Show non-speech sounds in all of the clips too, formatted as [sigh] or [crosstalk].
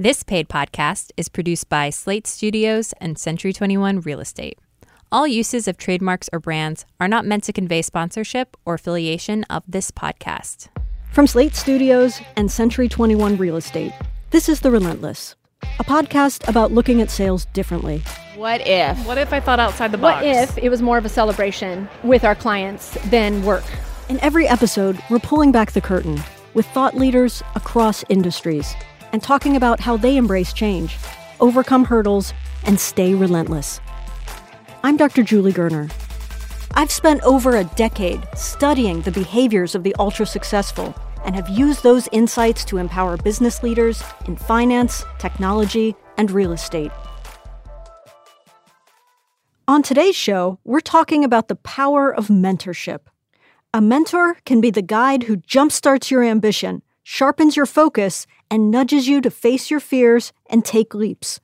This paid podcast is produced by Slate Studios and Century 21 Real Estate. All uses of trademarks or brands are not meant to convey sponsorship or affiliation of this podcast. From Slate Studios and Century 21 Real Estate, this is The Relentless, a podcast about looking at sales differently. What if? What if I thought outside the box? What if it was more of a celebration with our clients than work? In every episode, we're pulling back the curtain with thought leaders across industries and talking about how they embrace change, overcome hurdles, and stay relentless. I'm Dr. Julie Gurner. I've spent over a decade studying the behaviors of the ultra successful and have used those insights to empower business leaders in finance, technology, and real estate. On today's show, we're talking about the power of mentorship. A mentor can be the guide who jumpstarts your ambition, sharpens your focus, and nudges you to face your fears and take leaps.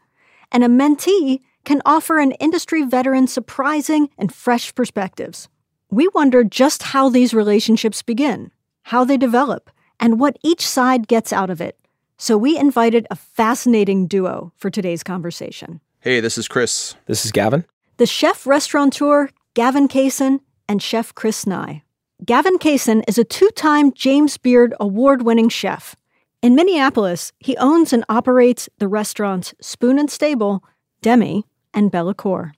And a mentee can offer an industry veteran surprising and fresh perspectives. We wonder just how these relationships begin, how they develop, and what each side gets out of it. So we invited a fascinating duo for today's conversation Hey, this is Chris. This is Gavin. the chef restaurateur Gavin Kaysen and chef Chris Nye. Gavin Kaysen is a two time James Beard award winning chef. In Minneapolis, he owns and operates the restaurants Spoon and Stable, Demi, and Bellecour.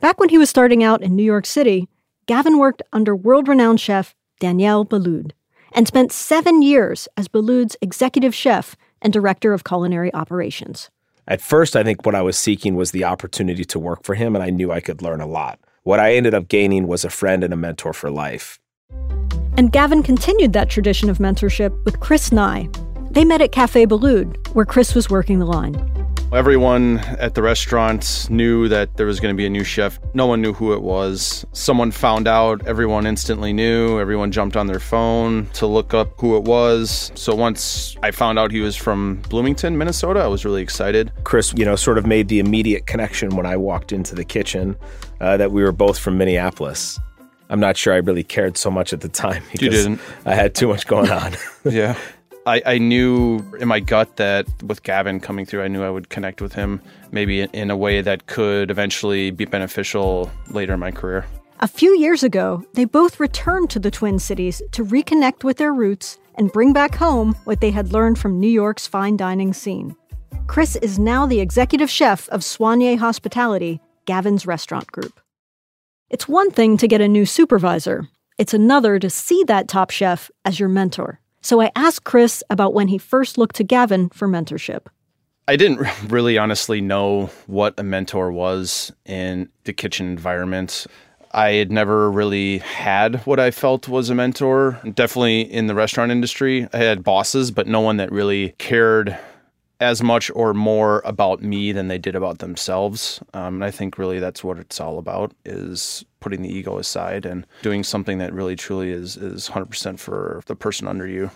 Back when he was starting out in New York City, Gavin worked under world renowned chef Daniel Boulud and spent seven years as Boulud's executive chef and director of culinary operations. At first, I think what I was seeking was the opportunity to work for him, and I knew I could learn a lot. What I ended up gaining was a friend and a mentor for life. And Gavin continued that tradition of mentorship with Chris Nye. They met at Cafe Boulud, where Chris was working the line. Everyone at the restaurant knew that there was going to be a new chef. No one knew who it was. Someone found out, everyone instantly knew. Everyone jumped on their phone to look up who it was. So once I found out he was from Bloomington, Minnesota, I was really excited. Chris, you know, sort of made the immediate connection when I walked into the kitchen uh, that we were both from Minneapolis. I'm not sure I really cared so much at the time because didn't. I had too much going on. [laughs] Yeah. I, I knew in my gut that with Gavin coming through, I knew I would connect with him maybe in, in a way that could eventually be beneficial later in my career. A few years ago, they both returned to the Twin Cities to reconnect with their roots and bring back home what they had learned from New York's fine dining scene. Chris is now the executive chef of Soigné Hospitality, Gavin's restaurant group. It's one thing to get a new supervisor, it's another to see that top chef as your mentor. So I asked Chris about when he first looked to Gavin for mentorship. I didn't really honestly know what a mentor was in the kitchen environment. I had never really had what I felt was a mentor. Definitely in the restaurant industry, I had bosses, but no one that really cared as much or more about me than they did about themselves. Um, and I think really that's what it's all about is putting the ego aside and doing something that really truly is is 100% for the person under you.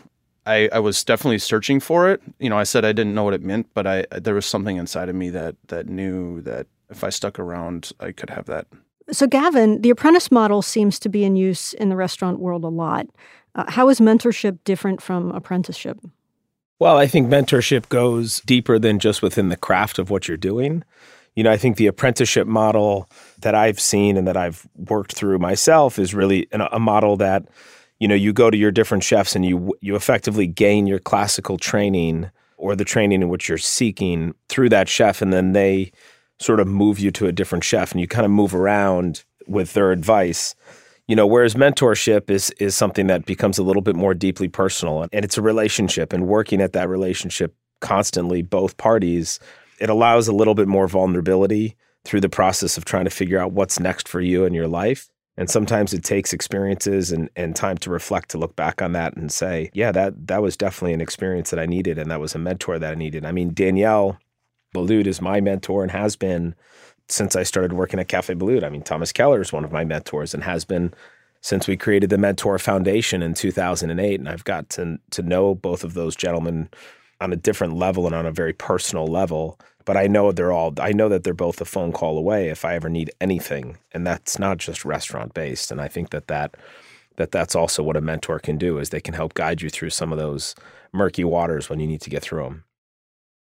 I, I was definitely searching for it. You know, I said I didn't know what it meant, but I there was something inside of me that that knew that if I stuck around, I could have that. So, Gavin, the apprentice model seems to be in use in the restaurant world a lot. Uh, how is mentorship different from apprenticeship? Well, I think mentorship goes deeper than just within the craft of what you're doing. You know, I think the apprenticeship model that I've seen and that I've worked through myself is really an- a model that, you know, you go to your different chefs and you you effectively gain your classical training or the training in which you're seeking through that chef, and then they sort of move you to a different chef, and you kind of move around with their advice you know whereas mentorship is is something that becomes a little bit more deeply personal and it's a relationship and working at that relationship constantly both parties it allows a little bit more vulnerability through the process of trying to figure out what's next for you in your life. And sometimes it takes experiences and, and time to reflect to look back on that and say yeah that that was definitely an experience that i needed and that was a mentor that i needed. I mean Daniel Boulud is my mentor and has been since I started working at Cafe Boulud. I mean, Thomas Keller is one of my mentors and has been since we created the Ment'or Foundation in 2008. And I've got to, to know both of those gentlemen on a different level and on a very personal level. But I know they're all, I know that they're both a phone call away if I ever need anything. And that's not just restaurant based. And I think that that, that that's also what a mentor can do is they can help guide you through some of those murky waters when you need to get through them.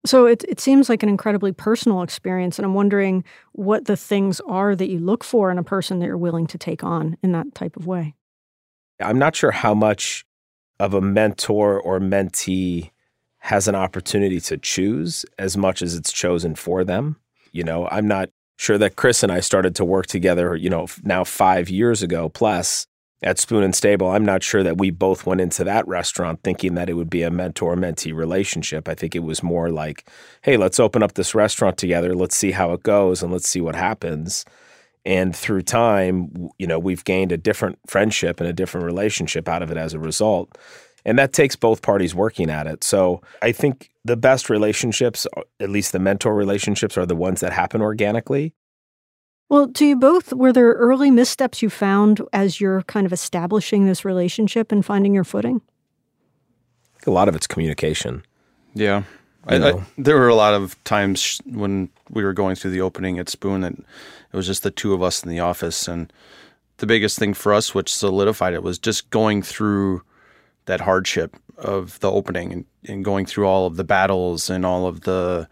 So it, it seems like an incredibly personal experience. And I'm wondering what the things are that you look for in a person that you're willing to take on in that type of way. I'm not sure how much of a mentor or mentee has an opportunity to choose as much as it's chosen for them. You know, I'm not sure that Chris and I started to work together, you know, now five years ago plus at Spoon and Stable. I'm not sure that we both went into that restaurant thinking that it would be a mentor mentee relationship. I think it was more like, hey, let's open up this restaurant together. Let's see how it goes and let's see what happens. And through time, you know, we've gained a different friendship and a different relationship out of it as a result. And that takes both parties working at it. So I think the best relationships, at least the mentor relationships, are the ones that happen organically. Well, to you both, were there early missteps you found as you're kind of establishing this relationship and finding your footing? A lot of it's communication. Yeah. I, I, there were a lot of times when we were going through the opening at Spoon that it was just the two of us in the office. And the biggest thing for us, which solidified it, was just going through that hardship of the opening and, and going through all of the battles and all of the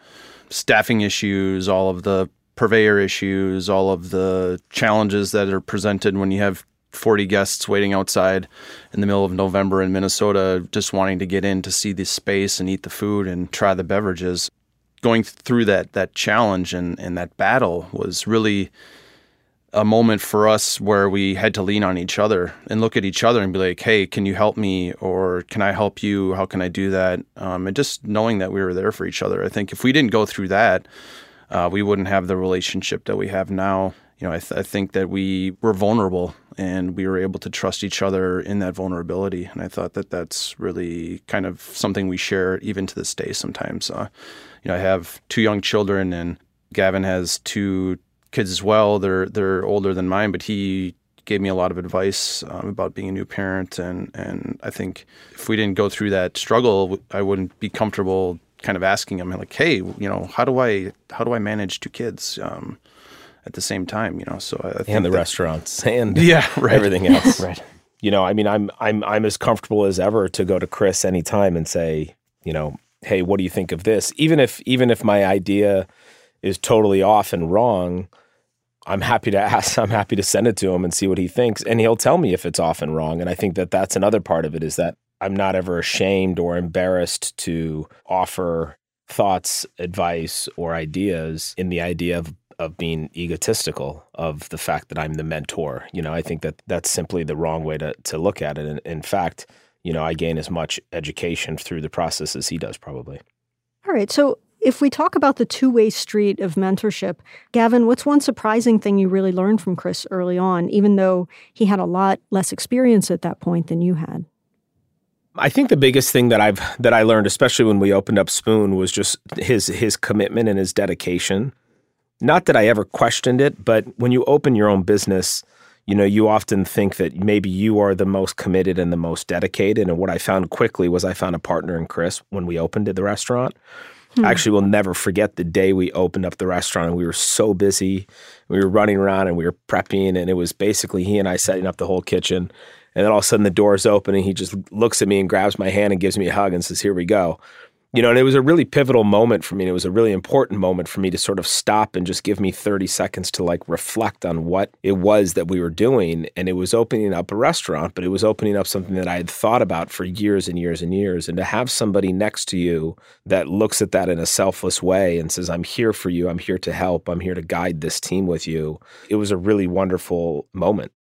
staffing issues, all of the purveyor issues, all of the challenges that are presented when you have 40 guests waiting outside in the middle of November in Minnesota, just wanting to get in to see the space and eat the food and try the beverages. Going through that that challenge and, and that battle was really a moment for us where we had to lean on each other and look at each other and be like, "Hey, can you help me?" or "Can I help you? How can I do that?" Um, and just knowing that we were there for each other. I think if we didn't go through that, uh, we wouldn't have the relationship that we have now. You know, I, th- I think that we were vulnerable and we were able to trust each other in that vulnerability. And I thought that that's really kind of something we share even to this day sometimes. Uh, you know, I have two young children and Gavin has two kids as well. They're they're older than mine, but he gave me a lot of advice um, about being a new parent, and and I think if we didn't go through that struggle, I wouldn't be comfortable kind of asking him like, hey, you know, how do I how do I manage two kids? Um, at the same time, you know, so I, think and the that, restaurants [laughs] and [laughs] yeah, right. everything else, [laughs] right? You know, I mean, I'm I'm I'm as comfortable as ever to go to Chris anytime and say, you know, hey, what do you think of this? Even if even if my idea is totally off and wrong, I'm happy to ask. I'm happy to send it to him and see what he thinks, and he'll tell me if it's off and wrong. And I think that that's another part of it is that I'm not ever ashamed or embarrassed to offer thoughts, advice, or ideas in the idea of of being egotistical of the fact that I'm the mentor. You know, I think that that's simply the wrong way to to look at it. And in fact, you know, I gain as much education through the process as he does probably. All right. So if we talk about the two way street of mentorship, Gavin, what's one surprising thing you really learned from Chris early on, even though he had a lot less experience at that point than you had? I think the biggest thing that I've that I learned, especially when we opened up Spoon, was just his his commitment and his dedication. Not that I ever questioned it, but when you open your own business, you know, you often think that maybe you are the most committed and the most dedicated. And what I found quickly was I found a partner in Chris when we opened the restaurant Hmm. I actually will never forget the day we opened up the restaurant and we were so busy. We were running around and we were prepping, and it was basically he and I setting up the whole kitchen. And then all of a sudden the door's open and he just looks at me and grabs my hand and gives me a hug and says, Here we go you know, and it was a really pivotal moment for me. It was a really important moment for me to sort of stop and just give me 30 seconds to like reflect on what it was that we were doing. And it was opening up a restaurant, but it was opening up something that I had thought about for years and years and years. And to have somebody next to you that looks at that in a selfless way and says, I'm here for you, I'm here to help, I'm here to guide this team with you, it was a really wonderful moment.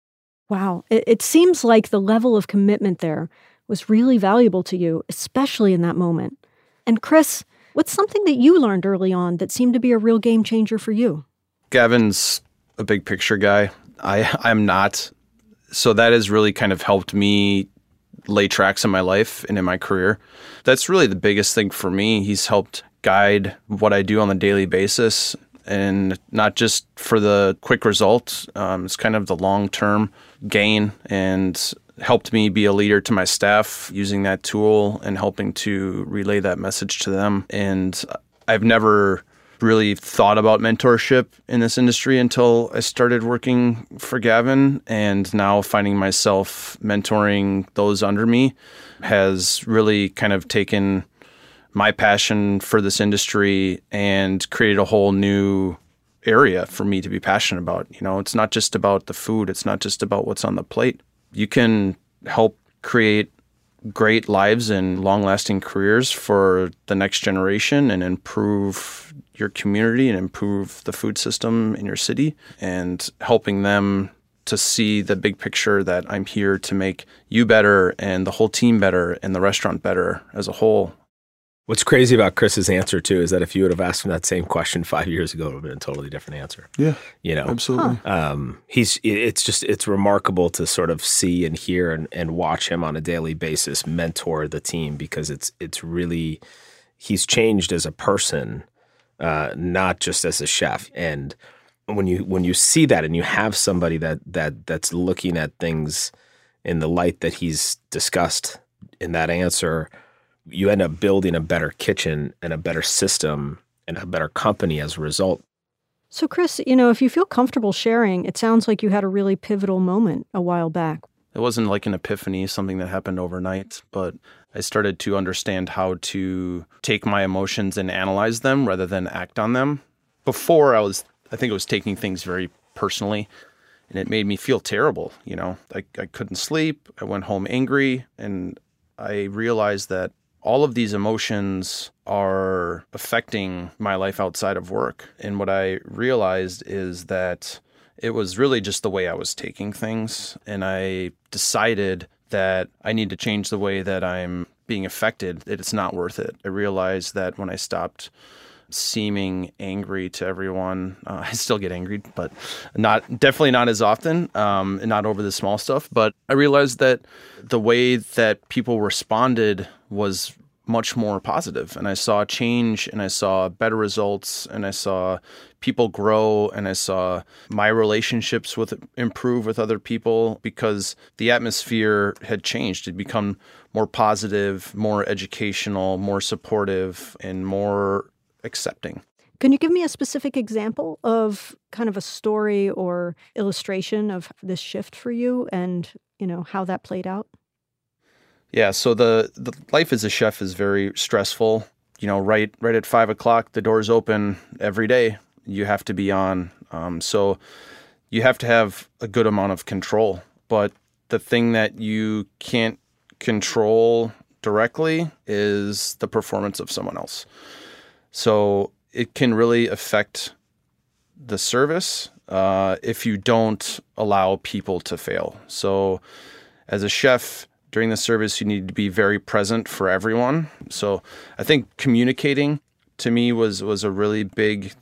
Wow. It, it seems like the level of commitment there was really valuable to you, especially in that moment. And Chris, what's something that you learned early on that seemed to be a real game changer for you? Gavin's a big picture guy. I [laughs] I'm not. So that has really kind of helped me lay tracks in my life and in my career. That's really the biggest thing for me. He's helped guide what I do on a daily basis and not just for the quick results. Um, it's kind of the long term gain and helped me be a leader to my staff using that tool and helping to relay that message to them. And I've never really thought about mentorship in this industry until I started working for Gavin and now finding myself mentoring those under me has really kind of taken my passion for this industry and created a whole new area for me to be passionate about. You know, it's not just about the food, it's not just about what's on the plate. You can help create great lives and long lasting careers for the next generation and improve your community and improve the food system in your city and helping them to see the big picture that I'm here to make you better and the whole team better and the restaurant better as a whole. What's crazy about Chris's answer too is that if you would have asked him that same question five years ago, it would have been a totally different answer. Yeah, you know, absolutely. Um, he's it's just it's remarkable to sort of see and hear and, and watch him on a daily basis mentor the team because it's it's really he's changed as a person, uh, not just as a chef. And when you when you see that and you have somebody that that that's looking at things in the light that he's discussed in that answer you end up building a better kitchen and a better system and a better company as a result. So, Chris, you know, if you feel comfortable sharing, it sounds like you had a really pivotal moment a while back. It wasn't like an epiphany, something that happened overnight, but I started to understand how to take my emotions and analyze them rather than act on them. Before, I was, I think I was taking things very personally and it made me feel terrible. You know, I, I couldn't sleep. I went home angry and I realized that all of these emotions are affecting my life outside of work. And what I realized is that it was really just the way I was taking things. And I decided that I need to change the way that I'm being affected, that it's not worth it. I realized that when I stopped seeming angry to everyone. Uh, [laughs] I still get angry, but not definitely not as often, um, not over the small stuff. But I realized that the way that people responded was much more positive and i saw change and i saw better results and i saw people grow and i saw my relationships with improve with other people because the atmosphere had changed it become more positive more educational more supportive and more accepting. Can you give me a specific example of kind of a story or illustration of this shift for you and, you know, how that played out? Yeah, so the, the life as a chef is very stressful. You know, right right at five o'clock, the doors open every day. You have to be on. Um, so you have to have a good amount of control. But the thing that you can't control directly is the performance of someone else. So it can really affect the service uh, if you don't allow people to fail. So as a chef, during the service, you need to be very present for everyone. So I think communicating to me was was a really big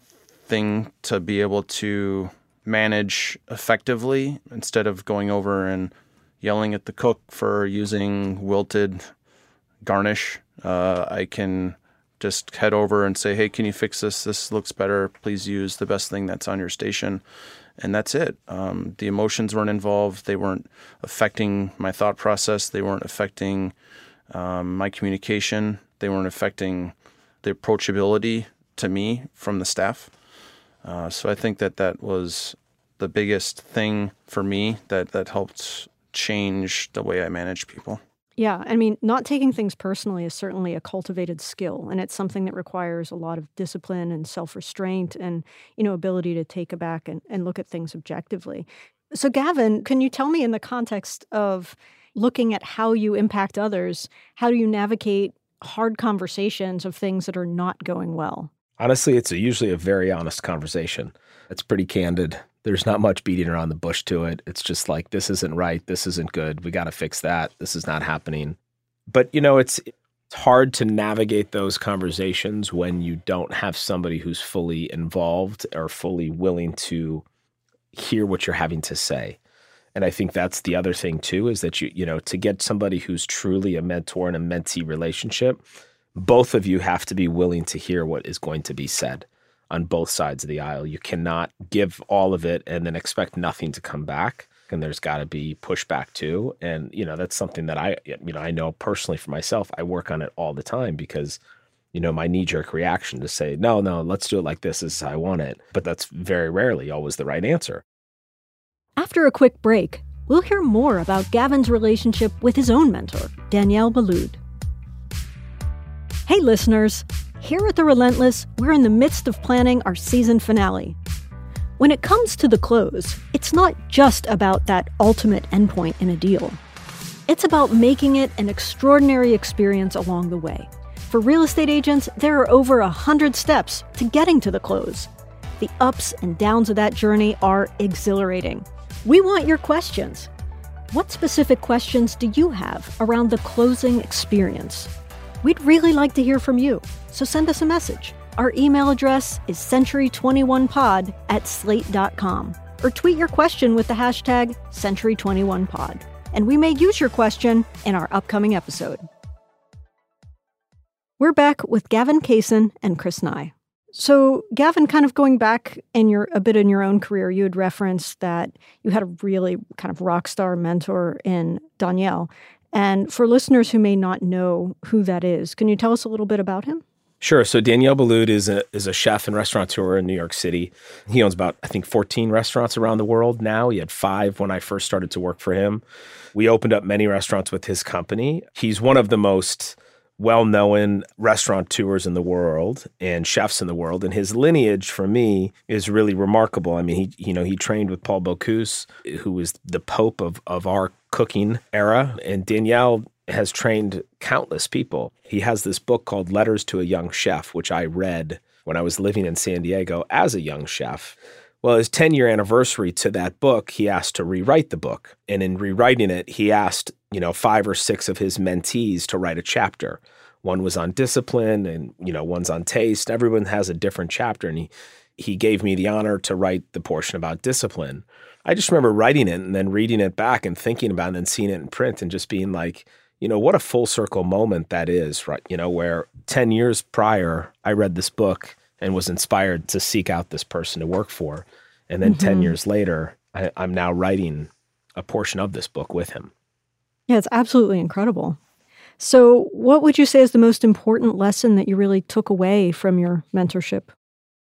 thing to be able to manage effectively instead of going over and yelling at the cook for using wilted garnish. Uh, I can just head over and say, hey, can you fix this? This looks better. Please use the best thing that's on your station. And that's it. Um, the emotions weren't involved. They weren't affecting my thought process. They weren't affecting um, my communication. They weren't affecting the approachability to me from the staff. Uh, so I think that that was the biggest thing for me that, that helped change the way I manage people. Yeah, I mean, not taking things personally is certainly a cultivated skill, and it's something that requires a lot of discipline and self restraint and, you know, ability to take aback and, and look at things objectively. So, Gavin, can you tell me in the context of looking at how you impact others, how do you navigate hard conversations of things that are not going well? Honestly, it's a, usually a very honest conversation. It's pretty candid. There's not much beating around the bush to it. It's just like, this isn't right. This isn't good. We got to fix that. This is not happening. But, you know, it's, it's hard to navigate those conversations when you don't have somebody who's fully involved or fully willing to hear what you're having to say. And I think that's the other thing too is that you you know to get somebody who's truly a mentor and a mentee relationship, both of you have to be willing to hear what is going to be said on both sides of the aisle. You cannot give all of it and then expect nothing to come back. And there's got to be pushback too. And, you know, that's something that I, you know, I know personally for myself, I work on it all the time because, you know, my knee jerk reaction to say, no, no, let's do it like this is I want it. But that's very rarely always the right answer. After a quick break, we'll hear more about Gavin's relationship with his own mentor, Daniel Boulud. Hey, listeners. Here at The Relentless, we're in the midst of planning our season finale. When it comes to the close, it's not just about that ultimate endpoint in a deal. It's about making it an extraordinary experience along the way. For real estate agents, there are over a hundred steps to getting to the close. The ups and downs of that journey are exhilarating. We want your questions. What specific questions do you have around the closing experience? We'd really like to hear from you, so send us a message. Our email address is century21pod at slate.com or tweet your question with the hashtag century21pod and we may use your question in our upcoming episode. We're back with Gavin Kaysen and Chris Nye. So, Gavin, kind of going back in your a bit in your own career, you had referenced that you had a really kind of rock star mentor in Daniel. And for listeners who may not know who that is, can you tell us a little bit about him? Sure. So Daniel Boulud is a is a chef and restaurateur in New York City. He owns about I think 14 restaurants around the world now. He had 5 when I first started to work for him. We opened up many restaurants with his company. He's one of the most well-known restaurateurs in the world and chefs in the world and his lineage for me is really remarkable. I mean, he you know, he trained with Paul Bocuse, who was the pope of of our cooking era, and Daniel has trained countless people. He has this book called Letters to a Young Chef, which I read when I was living in San Diego as a young chef. Well, his 10 year anniversary to that book, he asked to rewrite the book. And in rewriting it, he asked, you know, five or six of his mentees to write a chapter. One was on discipline and, you know, one's on taste. Everyone has a different chapter. And he, he gave me the honor to write the portion about discipline. I just remember writing it and then reading it back and thinking about it and then seeing it in print and just being like, you know, what a full circle moment that is, right? You know, where 10 years prior, I read this book and was inspired to seek out this person to work for. And then mm-hmm. 10 years later, I, I'm now writing a portion of this book with him. Yeah, it's absolutely incredible. So, what would you say is the most important lesson that you really took away from your mentorship?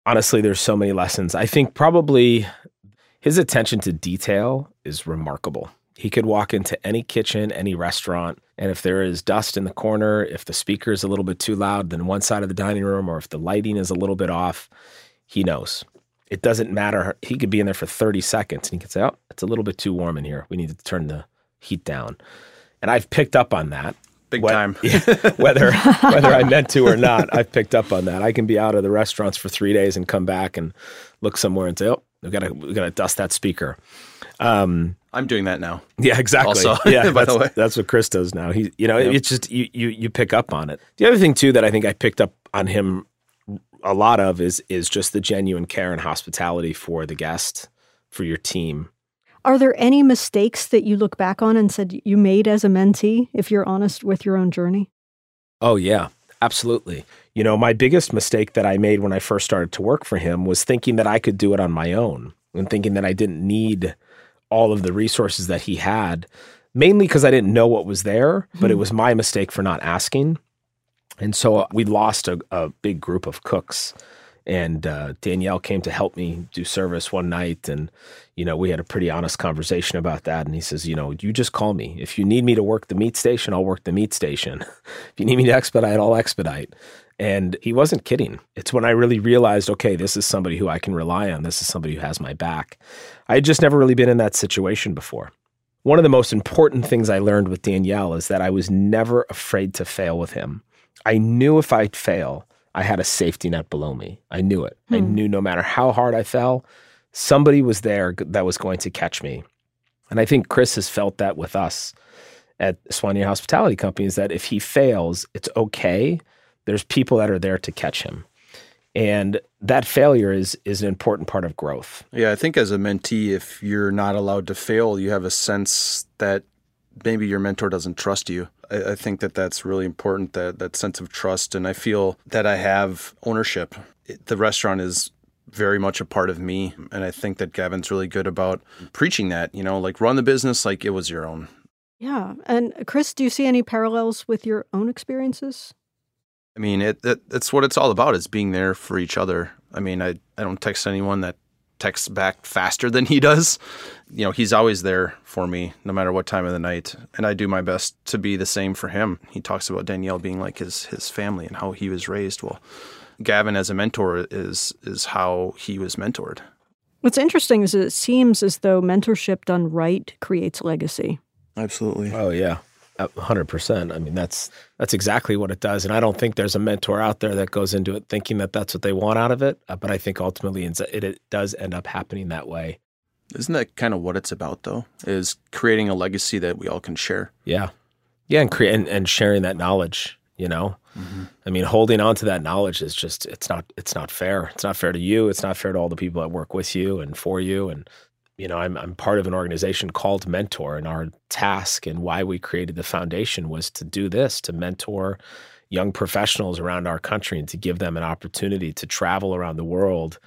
Honestly, there's so many lessons. I think probably his attention to detail is remarkable. He could walk into any kitchen, any restaurant, and if there is dust in the corner, if the speaker is a little bit too loud than one side of the dining room, or if the lighting is a little bit off, he knows. It doesn't matter. He could be in there for 30 seconds and he could say, Oh, it's a little bit too warm in here. We need to turn the heat down. And I've picked up on that. Big time. [laughs] whether whether I meant to or not, I've picked up on that. I can be out of the restaurants for three days and come back and look somewhere and say, "Oh, we got to we got to dust that speaker." Um, I'm doing that now. Yeah, exactly. Also, [laughs] yeah, by the way, that's what Chris does now. He, you know, it's just you, you you pick up on it. The other thing too that I think I picked up on him a lot of is is just the genuine care and hospitality for the guest, for your team. Are there any mistakes that you look back on and said you made as a mentee, if you're honest with your own journey? Oh yeah, absolutely. You know, my biggest mistake that I made when I first started to work for him was thinking that I could do it on my own and thinking that I didn't need all of the resources that he had, mainly because I didn't know what was there, mm-hmm. but it hmm. was my mistake for not asking. And so we lost a, a big group of cooks. And uh, Daniel came to help me do service one night. And, you know, we had a pretty honest conversation about that. And he says, you know, you just call me. If you need me to work the meat station, I'll work the meat station. [laughs] if you need me to expedite, I'll expedite. And he wasn't kidding. It's when I really realized, okay, this is somebody who I can rely on. This is somebody who has my back. I had just never really been in that situation before. One of the most important things I learned with Daniel is that I was never afraid to fail with him. I knew if I'd fail, I had a safety net below me. I knew it. Hmm. I knew no matter how hard I fell, somebody was there that was going to catch me. And I think Chris has felt that with us at Soigné Hospitality Company is that if he fails, it's okay. There's people that are there to catch him. And that failure is is an important part of growth. Yeah, I think as a mentee, if you're not allowed to fail, you have a sense that maybe your mentor doesn't trust you. I, I, think that that's really important that that sense of trust, and I feel that I have ownership. It, the restaurant is very much a part of me, and I think that Gavin's really good about preaching that. You know, like run the business like it was your own. Yeah, and Chris, do you see any parallels with your own experiences? I mean, it, it it's what it's all about is being there for each other. I mean, I I don't text anyone that text back faster than he does. You know, he's always there for me no matter what time of the night. And I do my best to be the same for him. He talks about Daniel being like his his family and how he was raised. Well, Gavin as a mentor is is how he was mentored. What's interesting is it seems as though mentorship done right creates legacy. Absolutely. Oh yeah. Hundred percent. I mean, that's that's exactly what it does, and I don't think there's a mentor out there that goes into it thinking that that's what they want out of it. Uh, but I think ultimately it, it does end up happening that way. Isn't that kind of what it's about, though? Is creating a legacy that we all can share? Yeah, yeah, and create and, and sharing that knowledge. You know, mm-hmm. I mean, holding on to that knowledge is just it's not it's not fair. It's not fair to you. It's not fair to all the people that work with you and for you. And you know, I'm I'm part of an organization called Ment'or, and our task and why we created the foundation was to do this to mentor young professionals around our country and to give them an opportunity to travel around the world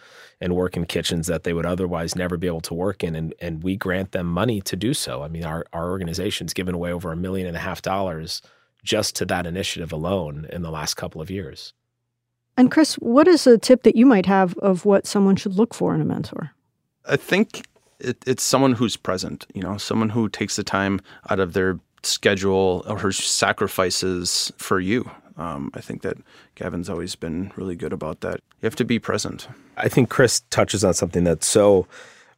and work in kitchens that they would otherwise never be able to work in. And, and we grant them money to do so. I mean, our, our organization's given away over a million and a half dollars just to that initiative alone in the last couple of years. And Chris, what is a tip that you might have of what someone should look for in a mentor? I think it, it's someone who's present, you know, someone who takes the time out of their schedule or her sacrifices for you. Um, I think that Gavin's always been really good about that. You have to be present. I think Chris touches on something that's so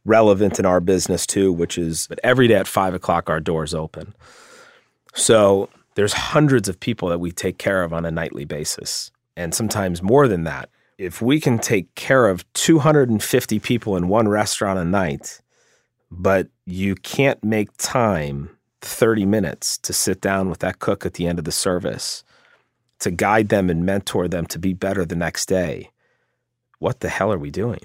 relevant in our business too, which is that every day at five o'clock our doors open. So there's hundreds of people that we take care of on a nightly basis, and sometimes more than that. If we can take care of 250 people in one restaurant a night, but you can't make time 30 minutes to sit down with that cook at the end of the service to guide them and mentor them to be better the next day, what the hell are we doing?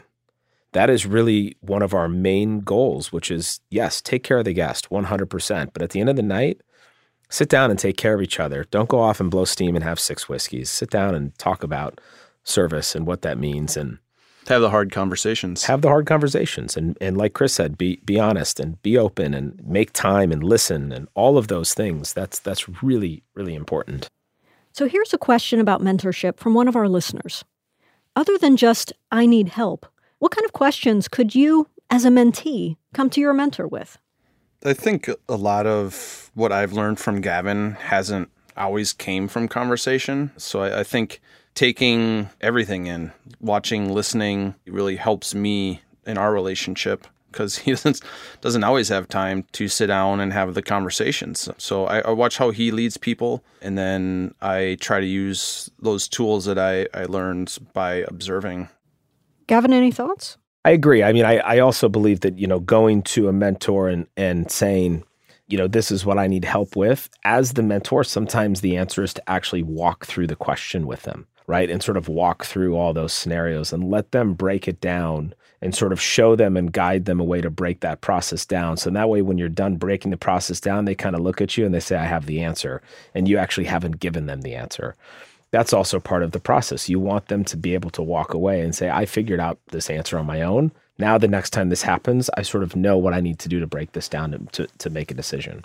That is really one of our main goals, which is yes, take care of the guest 100%. But at the end of the night, sit down and take care of each other. Don't go off and blow steam and have six whiskeys. Sit down and talk about service and what that means and have the hard conversations. Have the hard conversations and and like Chris said, be be honest and be open and make time and listen and all of those things. That's that's really really important. So here's a question about mentorship from one of our listeners. Other than just I need help, what kind of questions could you as a mentee come to your mentor with? I think a lot of what I've learned from Gavin hasn't always came from conversation. So I, I think taking everything in, watching, listening, really helps me in our relationship because [laughs] he doesn't doesn't always have time to sit down and have the conversations. So I, I, watch how he leads people, and then I try to use those tools that I, I learned by observing. Gavin, any thoughts? I agree. I mean, I, I also believe that, you know, going to a mentor and, and saying, you know, this is what I need help with, as the mentor, sometimes the answer is to actually walk through the question with them, right? And sort of walk through all those scenarios and let them break it down and sort of show them and guide them a way to break that process down. So that way, when you're done breaking the process down, they kind of look at you and they say, I have the answer. And you actually haven't given them the answer that's also part of the process. You want them to be able to walk away and say, I figured out this answer on my own. Now, the next time this happens, I sort of know what I need to do to break this down to, to, to make a decision.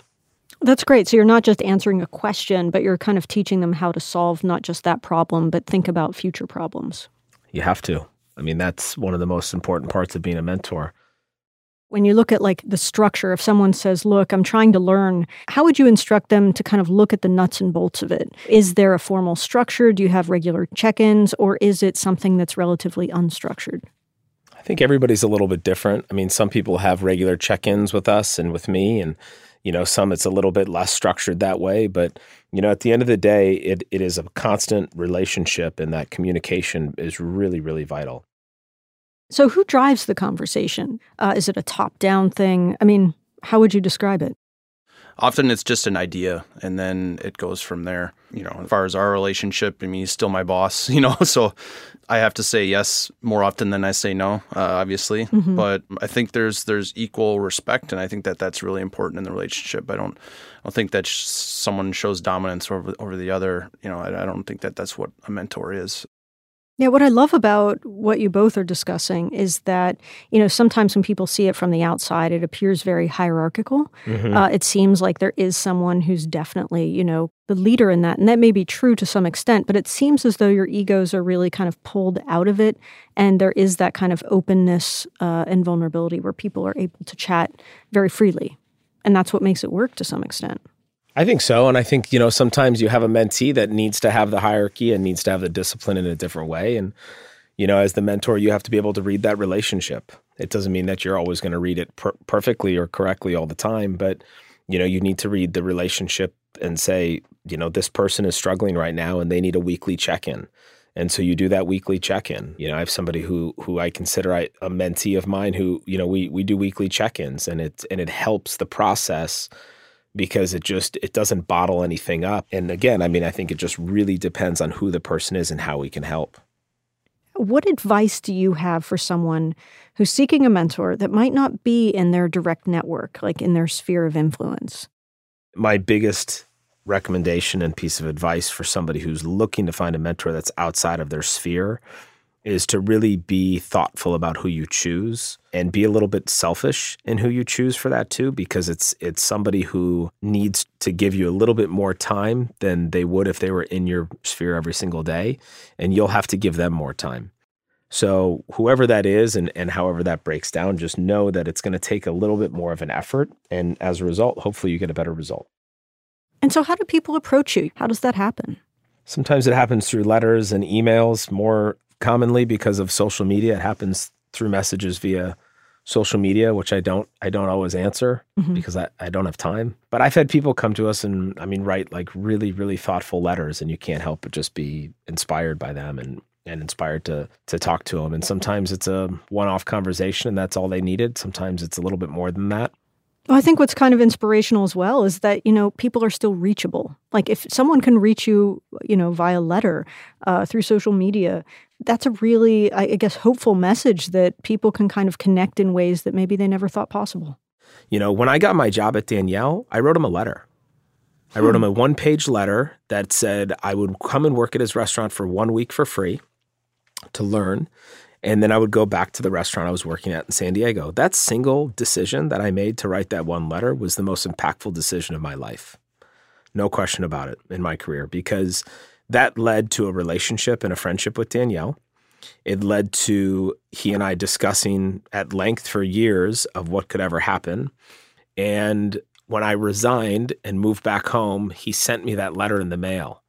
That's great. So you're not just answering a question, but you're kind of teaching them how to solve not just that problem, but think about future problems. You have to. I mean, that's one of the most important parts of being a mentor when you look at like the structure if someone says look i'm trying to learn how would you instruct them to kind of look at the nuts and bolts of it is there a formal structure do you have regular check-ins or is it something that's relatively unstructured think everybody's a little bit different i mean some people have regular check-ins with us and with me and you know some it's a little bit less structured that way but you know at the end of the day it, it is a constant relationship and that communication is really really vital so, who drives the conversation? Uh, is it a top down thing? I mean, how would you describe it? Often it's just an idea and then it goes from there. You know, as far as our relationship, I mean, he's still my boss, [laughs] you know, so I have to say yes more often than I say no, uh, obviously. Mm-hmm. But I think there's there's equal respect, and I think that that's really important in the relationship. I don't I don't think that sh- someone shows dominance over over the other. You know, I, I don't think that that's what a mentor is. Yeah, what I love about what you both are discussing is that, you know, sometimes when people see it from the outside, it appears very hierarchical. Mm-hmm. Uh, it seems like there is someone who's definitely, you know, the leader in that. And that may be true to some extent, but it seems as though your egos are really kind of pulled out of it. And there is that kind of openness uh, and vulnerability where people are able to chat very freely. And that's what makes it work to some extent. I think so. And I think, you know, sometimes you have a mentee that needs to have the hierarchy and needs to have the discipline in a different way. And, you know, as the mentor, you have to be able to read that relationship. It doesn't mean that you're always going to read it per- perfectly or correctly all the time, but, you know, you need to read the relationship and say, you know, this person is struggling right now and they need a weekly check in. And so you do that weekly check-in. You know, I have somebody who who I consider a mentee of mine who, you know, we we do weekly check-ins and it and it helps the process because it just it doesn't bottle anything up. And again, I mean, I think it just really depends on who the person is and how we can help. What advice do you have for someone who's seeking a mentor that might not be in their direct network, like in their sphere of influence? My biggest recommendation and piece of advice for somebody who's looking to find a mentor that's outside of their sphere is to really be thoughtful about who you choose and be a little bit selfish in who you choose for that too because it's it's somebody who needs to give you a little bit more time than they would if they were in your sphere every single day and you'll have to give them more time. So whoever that is and, and however that breaks down, just know that it's going to take a little bit more of an effort. And as a result, hopefully you get a better result. And so how do people approach you? How does that happen? Sometimes it happens through letters and emails. More commonly because of social media. It happens through messages via social media, which I don't I don't always answer mm-hmm. because I, I don't have time. But I've had people come to us and I mean write like really, really thoughtful letters and you can't help but just be inspired by them and and inspired to to talk to them. And sometimes it's a one-off conversation and that's all they needed. Sometimes it's a little bit more than that. Well, I think what's kind of inspirational as well is that you know people are still reachable. Like if someone can reach you, you know, via letter, uh, through social media, that's a really, I guess, hopeful message that people can kind of connect in ways that maybe they never thought possible. You know, when I got my job at Daniel, I wrote him a letter. I wrote him a one page letter that said I would come and work at his restaurant for one week for free to learn. And then I would go back to the restaurant I was working at in San Diego. That single decision that I made to write that one letter was the most impactful decision of my life. No question about it in my career because that led to a relationship and a friendship with Daniel. It led to he and I discussing at length for years of what could ever happen. And when I resigned and moved back home, he sent me that letter in the mail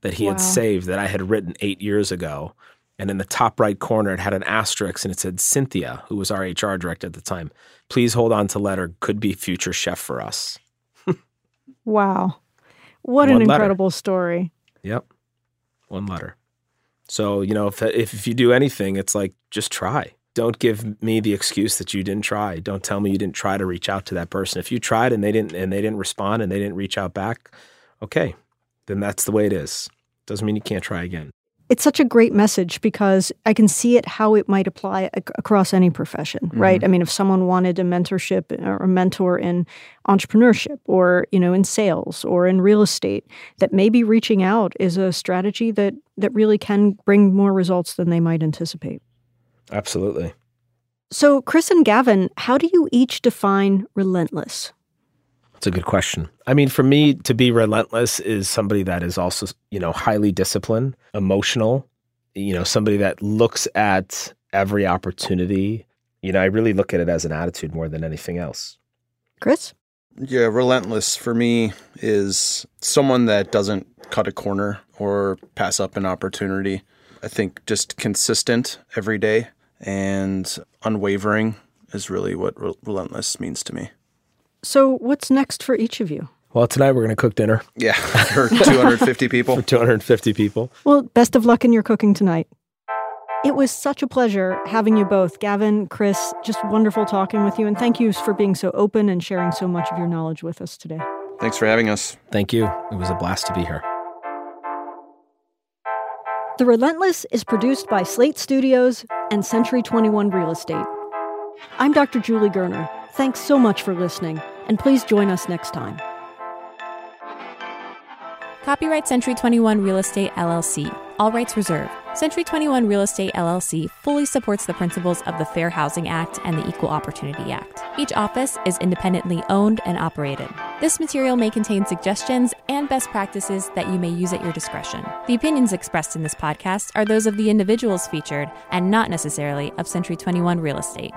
that he wow. had saved that I had written eight years ago. And in the top right corner, it had an asterisk and it said, Cynthia, who was our HR director at the time, please hold on to letter, could be future chef for us. [laughs] wow. What One an incredible letter. story. Yep one letter. So, you know, if, if, you do anything, it's like just try. Don't give me the excuse that you didn't try. Don't tell me you didn't try to reach out to that person. If you tried and they didn't and they didn't respond and they didn't reach out back, okay, then that's the way it is. Doesn't mean you can't try again it's such a great message because I can see it how it might apply ac- across any profession, mm-hmm. right? I mean, if someone wanted a mentorship or a mentor in entrepreneurship or, you know, in sales or in real estate, that maybe reaching out is a strategy that that really can bring more results than they might anticipate. Absolutely. So, Chris and Gavin, how do you each define relentless? It's a good question. I mean, for me, to be relentless is somebody that is also, you know, highly disciplined, emotional, you know, somebody that looks at every opportunity. You know, I really look at it as an attitude more than anything else. Chris? Yeah, relentless for me is someone that doesn't cut a corner or pass up an opportunity. I think just consistent every day and unwavering is really what re- relentless means to me. So, what's next for each of you? Well, tonight we're going to cook dinner. Yeah, for [laughs] 250 people. for 250 people. Well, best of luck in your cooking tonight. It was such a pleasure having you both, Gavin, Chris. Just wonderful talking with you. And thank you for being so open and sharing so much of your knowledge with us today. Thanks for having us. Thank you. It was a blast to be here. The Relentless is produced by Slate Studios and Century 21 Real Estate. I'm Dr. Julie Gurner. Thanks so much for listening, and please join us next time. Copyright Century 21 Real Estate LLC all rights reserved. Century 21 Real Estate LLC fully supports the principles of the Fair Housing Act and the Equal Opportunity Act. Each office is independently owned and operated. This material may contain suggestions and best practices that you may use at your discretion. The opinions expressed in this podcast are those of the individuals featured and not necessarily of Century 21 Real Estate.